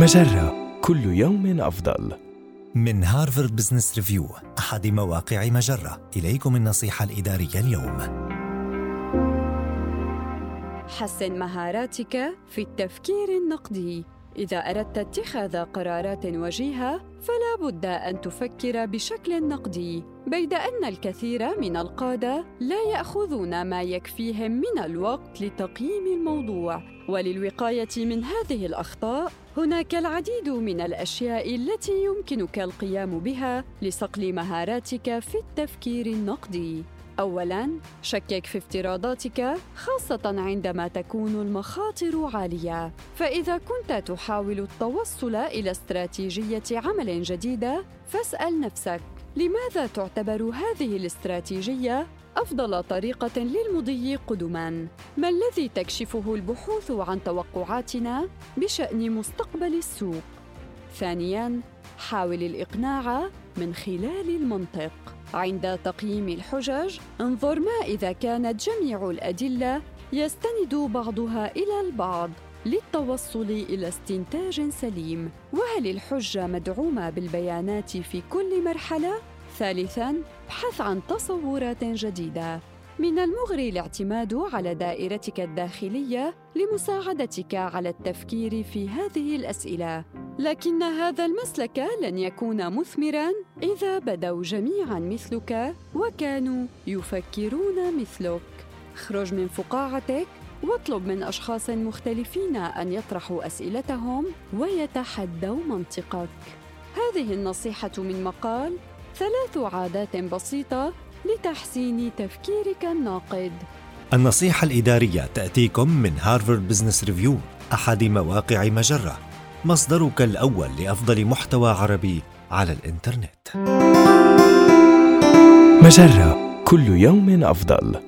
مجرة. كل يوم أفضل. من هارفارد بزنس ريفيو أحد مواقع مجرة. إليكم النصيحة الإدارية اليوم. حسن مهاراتك في التفكير النقدي. إذا أردت اتخاذ قرارات وجيهة فلا بد أن تفكر بشكل نقدي بيد أن الكثير من القادة لا يأخذون ما يكفيهم من الوقت لتقييم الموضوع. وللوقاية من هذه الأخطاء هناك العديد من الأشياء التي يمكنك القيام بها لصقل مهاراتك في التفكير النقدي. أولاً، شكك في افتراضاتك خاصة عندما تكون المخاطر عالية، فإذا كنت تحاول التوصل إلى استراتيجية عمل جديدة، فاسأل نفسك: لماذا تعتبر هذه الاستراتيجية أفضل طريقة للمضي قدماً؟ ما الذي تكشفه البحوث عن توقعاتنا بشأن مستقبل السوق؟ ثانياً، حاول الإقناع من خلال المنطق. عند تقييم الحجج انظر ما إذا كانت جميع الأدلة يستند بعضها إلى البعض للتوصل إلى استنتاج سليم. وهل الحجة مدعومة بالبيانات في كل مرحلة؟ ثالثا ابحث عن تصورات جديدة. من المغري الاعتماد على دائرتك الداخلية لمساعدتك على التفكير في هذه الأسئلة. لكن هذا المسلك لن يكون مثمرا. إذا بدوا جميعا مثلك وكانوا يفكرون مثلك. اخرج من فقاعتك واطلب من أشخاص مختلفين أن يطرحوا أسئلتهم ويتحدوا منطقك. هذه النصيحة من مقال ثلاث عادات بسيطة لتحسين تفكيرك الناقد. النصيحة الإدارية تأتيكم من هارفارد بزنس ريفيو أحد مواقع مجرة. مصدرك الأول لأفضل محتوى عربي على الإنترنت. مجرة كل يوم أفضل.